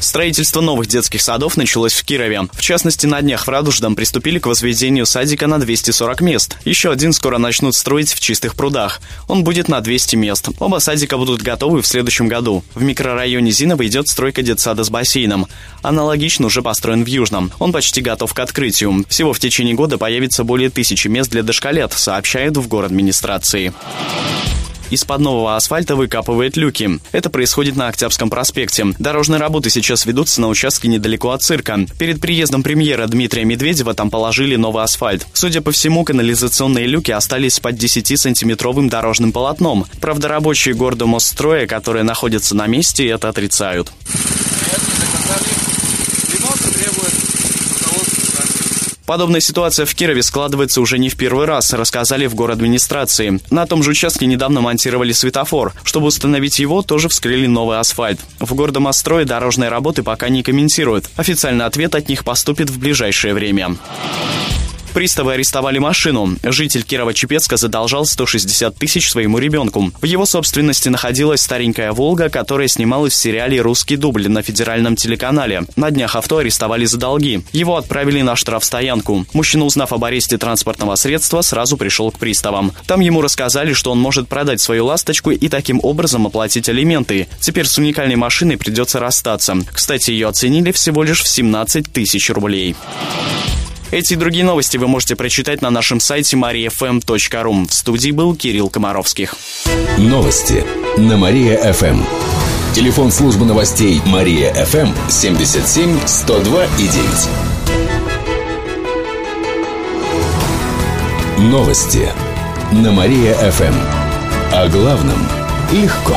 Строительство новых детских садов началось в Кирове. В частности, на днях в Радужном приступили к возведению садика на 240 мест. Еще один скоро начнут строить в Чистых прудах. Он будет на 200 мест. Оба садика будут готовы в следующем году. В микрорайоне Зиново идет стройка детсада с бассейном. Аналогично уже построен в Южном. Он почти готов к открытию. Всего в течение года появится более тысячи мест для дошколет, сообщают в город администрации. Из-под нового асфальта выкапывает люки. Это происходит на Октябрьском проспекте. Дорожные работы сейчас ведутся на участке недалеко от цирка. Перед приездом премьера Дмитрия Медведева там положили новый асфальт. Судя по всему, канализационные люки остались под 10-сантиметровым дорожным полотном. Правда, рабочие гордомостстроя, которые находятся на месте, это отрицают. Подобная ситуация в Кирове складывается уже не в первый раз, рассказали в город администрации. На том же участке недавно монтировали светофор. Чтобы установить его, тоже вскрыли новый асфальт. В Гордомострое дорожные работы пока не комментируют. Официальный ответ от них поступит в ближайшее время. Приставы арестовали машину. Житель Кирова-Чепецка задолжал 160 тысяч своему ребенку. В его собственности находилась старенькая «Волга», которая снималась в сериале «Русский дубль» на федеральном телеканале. На днях авто арестовали за долги. Его отправили на штрафстоянку. Мужчина, узнав об аресте транспортного средства, сразу пришел к приставам. Там ему рассказали, что он может продать свою «Ласточку» и таким образом оплатить алименты. Теперь с уникальной машиной придется расстаться. Кстати, ее оценили всего лишь в 17 тысяч рублей. Эти и другие новости вы можете прочитать на нашем сайте mariafm.ru. В студии был Кирилл Комаровских. Новости на Мария-ФМ. Телефон службы новостей Мария-ФМ 77 102 и 9. Новости на Мария-ФМ. О главном легко.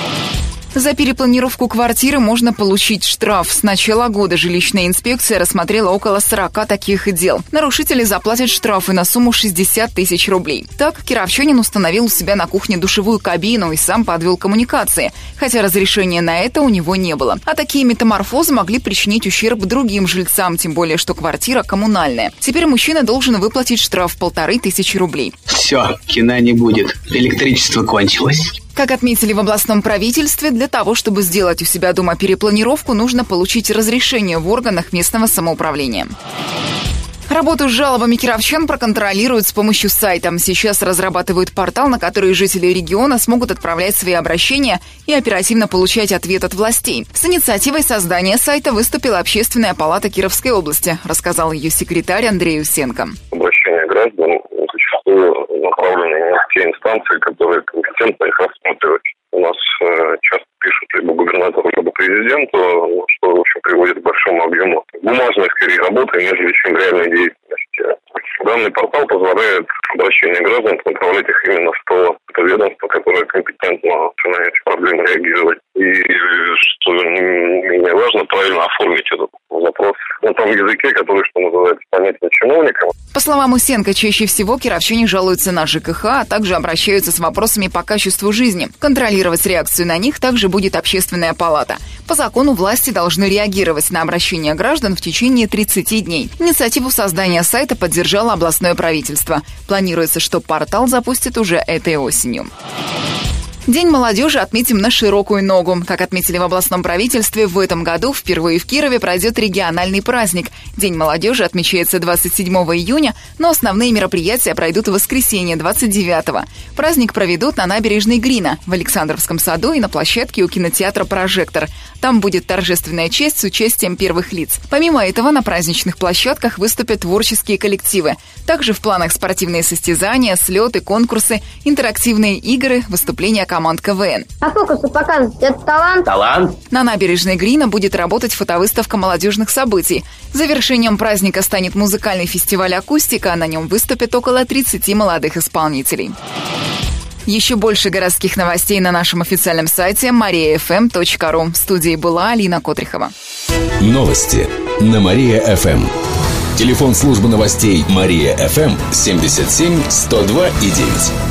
За перепланировку квартиры можно получить штраф. С начала года жилищная инспекция рассмотрела около 40 таких дел. Нарушители заплатят штрафы на сумму 60 тысяч рублей. Так, кировчанин установил у себя на кухне душевую кабину и сам подвел коммуникации, хотя разрешения на это у него не было. А такие метаморфозы могли причинить ущерб другим жильцам, тем более, что квартира коммунальная. Теперь мужчина должен выплатить штраф полторы тысячи рублей. Все, кино не будет. Электричество кончилось. Как отметили в областном правительстве, для того, чтобы сделать у себя дома перепланировку, нужно получить разрешение в органах местного самоуправления. Работу с жалобами кировчан проконтролируют с помощью сайта. Сейчас разрабатывают портал, на который жители региона смогут отправлять свои обращения и оперативно получать ответ от властей. С инициативой создания сайта выступила Общественная палата Кировской области, рассказал ее секретарь Андрей Усенко. Обращение граждан направлены в те инстанции, которые компетентно их рассматривать. У нас э, часто пишут либо губернатору, либо президенту, что, в общем, приводит к большому объему бумажной, скорее, работы, нежели чем реальной деятельности. Данный портал позволяет обращение граждан направлять их именно в то ведомство, которое компетентно на эти проблемы реагировать. И, что не менее важно, правильно оформить этот запрос на том языке, который, что называется, понятен чиновникам. По словам Усенко, чаще всего кировчане жалуются на ЖКХ, а также обращаются с вопросами по качеству жизни. Контролировать реакцию на них также будет общественная палата. По закону власти должны реагировать на обращения граждан в течение 30 дней. Инициативу создания сайта поддержало областное правительство. Планируется, что портал запустит уже этой осенью. День молодежи отметим на широкую ногу. Как отметили в областном правительстве, в этом году впервые в Кирове пройдет региональный праздник. День молодежи отмечается 27 июня, но основные мероприятия пройдут в воскресенье 29-го. Праздник проведут на набережной Грина, в Александровском саду и на площадке у кинотеатра «Прожектор». Там будет торжественная честь с участием первых лиц. Помимо этого, на праздничных площадках выступят творческие коллективы. Также в планах спортивные состязания, слеты, конкурсы, интерактивные игры, выступления команд КВН. А фокусы показывать – это талант? Талант? На набережной Грина будет работать фотовыставка молодежных событий. Завершением праздника станет музыкальный фестиваль «Акустика», на нем выступят около 30 молодых исполнителей. Еще больше городских новостей на нашем официальном сайте mariafm.ru. В студии была Алина Котрихова. Новости на Мария-ФМ. Телефон службы новостей Мария-ФМ 77 102 и 9.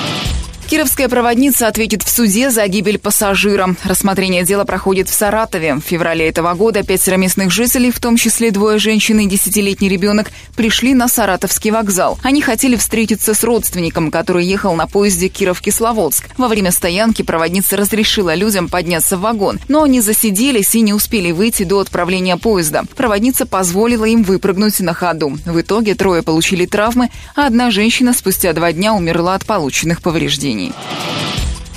Кировская проводница ответит в суде за гибель пассажира. Рассмотрение дела проходит в Саратове. В феврале этого года пятеро местных жителей, в том числе двое женщин и десятилетний ребенок, пришли на Саратовский вокзал. Они хотели встретиться с родственником, который ехал на поезде Киров-Кисловодск. Во время стоянки проводница разрешила людям подняться в вагон, но они засиделись и не успели выйти до отправления поезда. Проводница позволила им выпрыгнуть на ходу. В итоге трое получили травмы, а одна женщина спустя два дня умерла от полученных повреждений. Germany.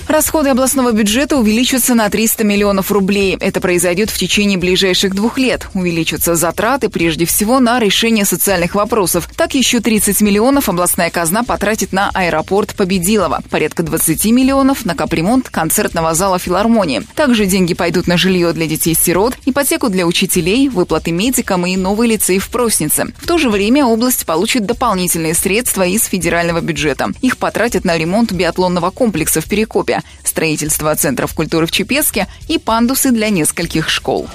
Расходы областного бюджета увеличатся на 300 миллионов рублей. Это произойдет в течение ближайших двух лет. Увеличатся затраты прежде всего на решение социальных вопросов. Так еще 30 миллионов областная казна потратит на аэропорт Победилова. Порядка 20 миллионов на капремонт концертного зала филармонии. Также деньги пойдут на жилье для детей-сирот, ипотеку для учителей, выплаты медикам и новый лицей в Проснице. В то же время область получит дополнительные средства из федерального бюджета. Их потратят на ремонт биатлонного комплекса в Перекопе строительство центров культуры в Чепецке и пандусы для нескольких школ.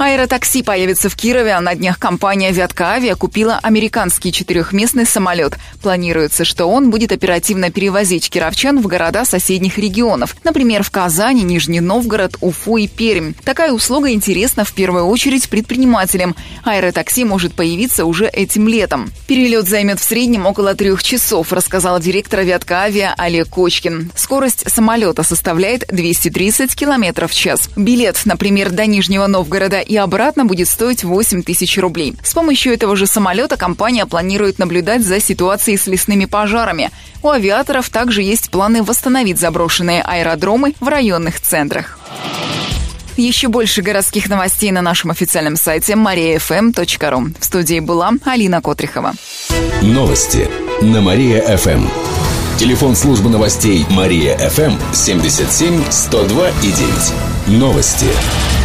Аэротакси появится в Кирове, а на днях компания «Вятка Авиа» купила американский четырехместный самолет. Планируется, что он будет оперативно перевозить кировчан в города соседних регионов, например, в Казани, Нижний Новгород, Уфу и Пермь. Такая услуга интересна в первую очередь предпринимателям. Аэротакси может появиться уже этим летом. Перелет займет в среднем около трех часов, рассказал директор «Вятка Авиа» Олег Кочкин. Скорость самолета составляет 230 км в час. Билет, например, до Нижнего Новгорода и обратно будет стоить 8 тысяч рублей. С помощью этого же самолета компания планирует наблюдать за ситуацией с лесными пожарами. У авиаторов также есть планы восстановить заброшенные аэродромы в районных центрах. Еще больше городских новостей на нашем официальном сайте mariafm.ru. В студии была Алина Котрихова. Новости на Мария-ФМ. Телефон службы новостей Мария-ФМ 77 102 и 9. Новости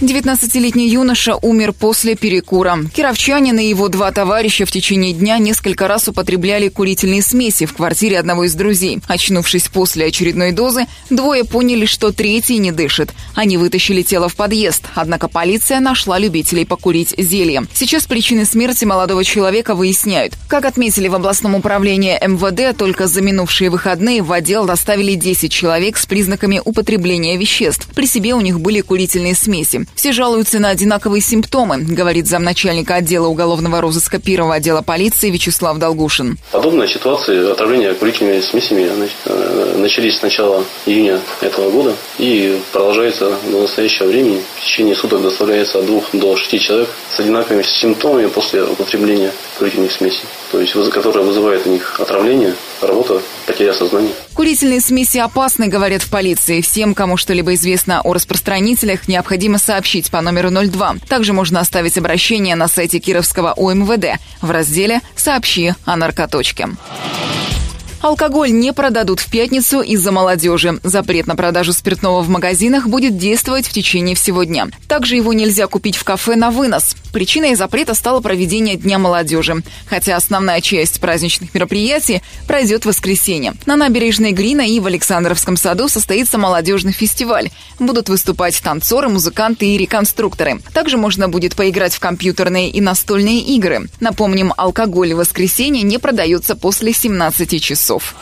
19-летний юноша умер после перекура. Кировчанин и его два товарища в течение дня несколько раз употребляли курительные смеси в квартире одного из друзей. Очнувшись после очередной дозы, двое поняли, что третий не дышит. Они вытащили тело в подъезд, однако полиция нашла любителей покурить зелье. Сейчас причины смерти молодого человека выясняют. Как отметили в областном управлении МВД, только за минувшие выходные в отдел доставили 10 человек с признаками употребления веществ. При себе у них были курительные смеси. Все жалуются на одинаковые симптомы, говорит замначальника отдела уголовного розыска первого отдела полиции Вячеслав Долгушин. Подобные ситуации отравления курительными смесями э, начались с начала июня этого года и продолжается до настоящего времени. В течение суток доставляется от двух до шести человек с одинаковыми симптомами после употребления курительных смесей, то есть которые вызывают у них отравление, работа, потеря сознания. Курительные смеси опасны, говорят в полиции. Всем, кому что-либо известно о распространителях, необходимо сообщить по номеру 02. Также можно оставить обращение на сайте Кировского УМВД в разделе «Сообщи о наркоточке». Алкоголь не продадут в пятницу из-за молодежи. Запрет на продажу спиртного в магазинах будет действовать в течение всего дня. Также его нельзя купить в кафе на вынос. Причиной запрета стало проведение Дня молодежи. Хотя основная часть праздничных мероприятий пройдет в воскресенье. На набережной Грина и в Александровском саду состоится молодежный фестиваль. Будут выступать танцоры, музыканты и реконструкторы. Также можно будет поиграть в компьютерные и настольные игры. Напомним, алкоголь в воскресенье не продается после 17 часов часов.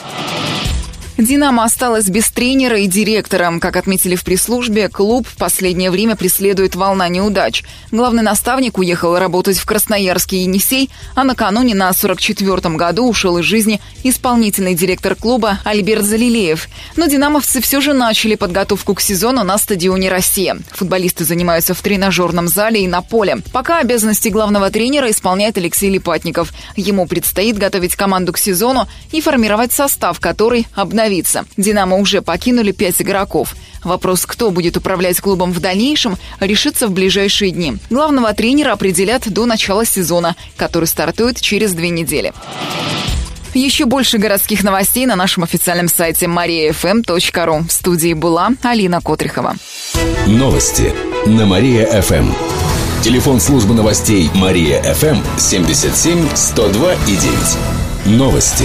«Динамо» осталась без тренера и директора. Как отметили в пресс-службе, клуб в последнее время преследует волна неудач. Главный наставник уехал работать в Красноярский Енисей, а накануне на 44-м году ушел из жизни исполнительный директор клуба Альберт Залилеев. Но «Динамовцы» все же начали подготовку к сезону на стадионе «Россия». Футболисты занимаются в тренажерном зале и на поле. Пока обязанности главного тренера исполняет Алексей Липатников. Ему предстоит готовить команду к сезону и формировать состав, который обновится остановиться. «Динамо» уже покинули пять игроков. Вопрос, кто будет управлять клубом в дальнейшем, решится в ближайшие дни. Главного тренера определят до начала сезона, который стартует через две недели. Еще больше городских новостей на нашем официальном сайте mariafm.ru. В студии была Алина Котрихова. Новости на Мария-ФМ. Телефон службы новостей Мария ФМ 77 102 и 9. Новости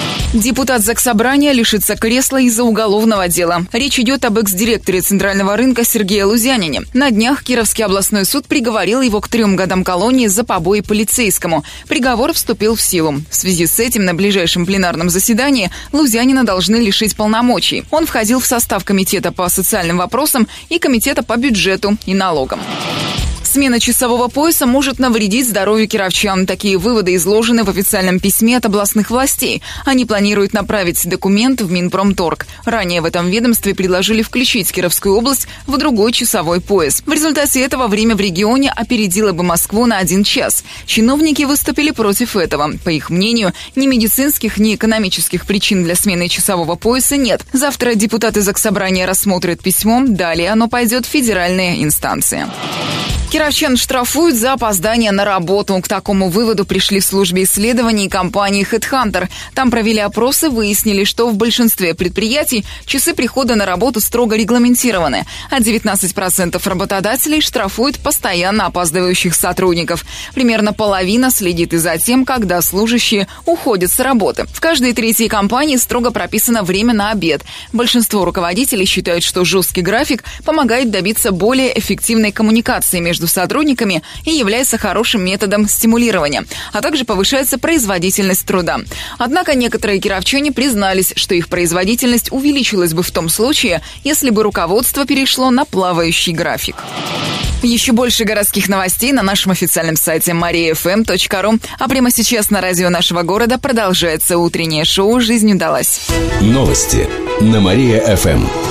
Депутат Заксобрания лишится кресла из-за уголовного дела. Речь идет об экс-директоре Центрального рынка Сергея Лузянине. На днях Кировский областной суд приговорил его к трем годам колонии за побои полицейскому. Приговор вступил в силу. В связи с этим на ближайшем пленарном заседании Лузянина должны лишить полномочий. Он входил в состав Комитета по социальным вопросам и Комитета по бюджету и налогам. Смена часового пояса может навредить здоровью кировчан. Такие выводы изложены в официальном письме от областных властей. Они планируют направить документ в Минпромторг. Ранее в этом ведомстве предложили включить Кировскую область в другой часовой пояс. В результате этого время в регионе опередило бы Москву на один час. Чиновники выступили против этого. По их мнению, ни медицинских, ни экономических причин для смены часового пояса нет. Завтра депутаты Заксобрания рассмотрят письмо. Далее оно пойдет в федеральные инстанции. Кировчан штрафуют за опоздание на работу. К такому выводу пришли в службе исследований компании HeadHunter. Там провели опросы, выяснили, что в большинстве предприятий часы прихода на работу строго регламентированы, а 19% работодателей штрафуют постоянно опаздывающих сотрудников. Примерно половина следит и за тем, когда служащие уходят с работы. В каждой третьей компании строго прописано время на обед. Большинство руководителей считают, что жесткий график помогает добиться более эффективной коммуникации между между сотрудниками и является хорошим методом стимулирования, а также повышается производительность труда. Однако некоторые кировчане признались, что их производительность увеличилась бы в том случае, если бы руководство перешло на плавающий график. Еще больше городских новостей на нашем официальном сайте mariafm.ru. А прямо сейчас на радио нашего города продолжается утреннее шоу «Жизнь удалась». Новости на Мария-ФМ.